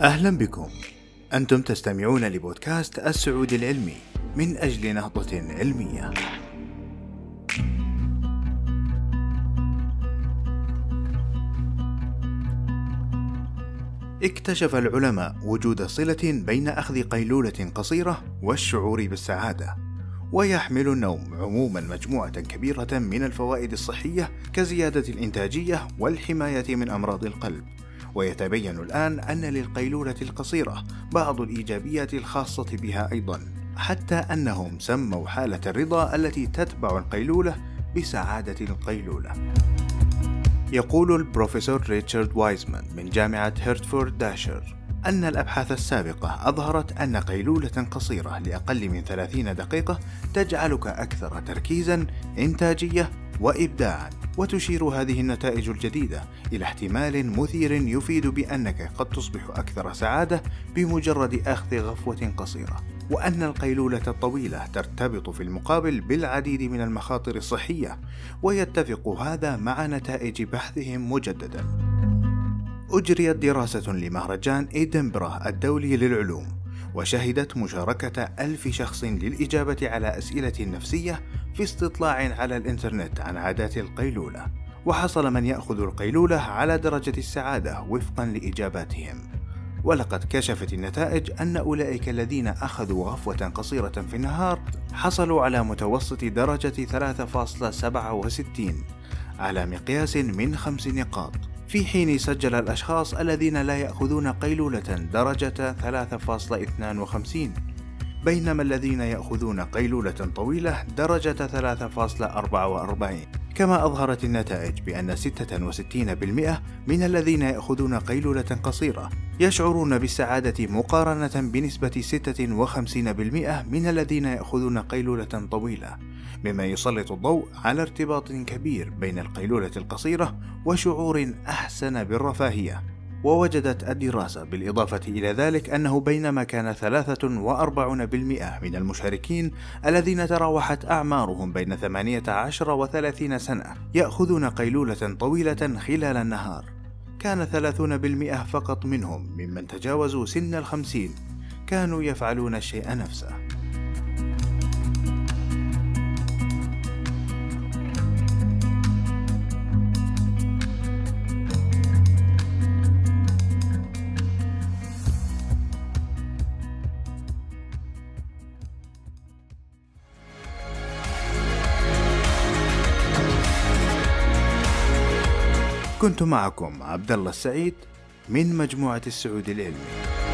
أهلا بكم. أنتم تستمعون لبودكاست السعودي العلمي من أجل نهضة علمية. اكتشف العلماء وجود صلة بين أخذ قيلولة قصيرة والشعور بالسعادة ويحمل النوم عموما مجموعة كبيرة من الفوائد الصحية كزيادة الإنتاجية والحماية من أمراض القلب. ويتبين الآن أن للقيلولة القصيرة بعض الإيجابيات الخاصة بها أيضا حتى أنهم سموا حالة الرضا التي تتبع القيلولة بسعادة القيلولة. يقول البروفيسور ريتشارد وايزمان من جامعة هيرتفورد داشر أن الأبحاث السابقة أظهرت أن قيلولة قصيرة لأقل من 30 دقيقة تجعلك أكثر تركيزا، إنتاجية، وإبداعا. وتشير هذه النتائج الجديدة إلى احتمال مثير يفيد بأنك قد تصبح أكثر سعادة بمجرد أخذ غفوة قصيرة وأن القيلولة الطويلة ترتبط في المقابل بالعديد من المخاطر الصحية ويتفق هذا مع نتائج بحثهم مجددا. أجريت دراسة لمهرجان إيدنبرا الدولي للعلوم. وشهدت مشاركة ألف شخص للإجابة على أسئلة نفسية في استطلاع على الإنترنت عن عادات القيلولة. وحصل من يأخذ القيلولة على درجة السعادة وفقا لإجاباتهم. ولقد كشفت النتائج أن أولئك الذين أخذوا غفوة قصيرة في النهار حصلوا على متوسط درجة 3.67 على مقياس من خمس نقاط. في حين سجل الأشخاص الذين لا يأخذون قيلولة درجة 3.52 بينما الذين يأخذون قيلولة طويلة درجة 3.44 كما أظهرت النتائج بأن 66% من الذين يأخذون قيلولة قصيرة يشعرون بالسعادة مقارنة بنسبة 56% من الذين يأخذون قيلولة طويلة، مما يسلط الضوء على ارتباط كبير بين القيلولة القصيرة وشعور أحسن بالرفاهية. ووجدت الدراسة بالإضافة إلى ذلك أنه بينما كان 43% من المشاركين الذين تراوحت أعمارهم بين 18 و 30 سنة يأخذون قيلولة طويلة خلال النهار. كان 30% فقط منهم ممن تجاوزوا سن الخمسين كانوا يفعلون الشيء نفسه. كنت معكم عبد الله السعيد من مجموعة السعود العلمي.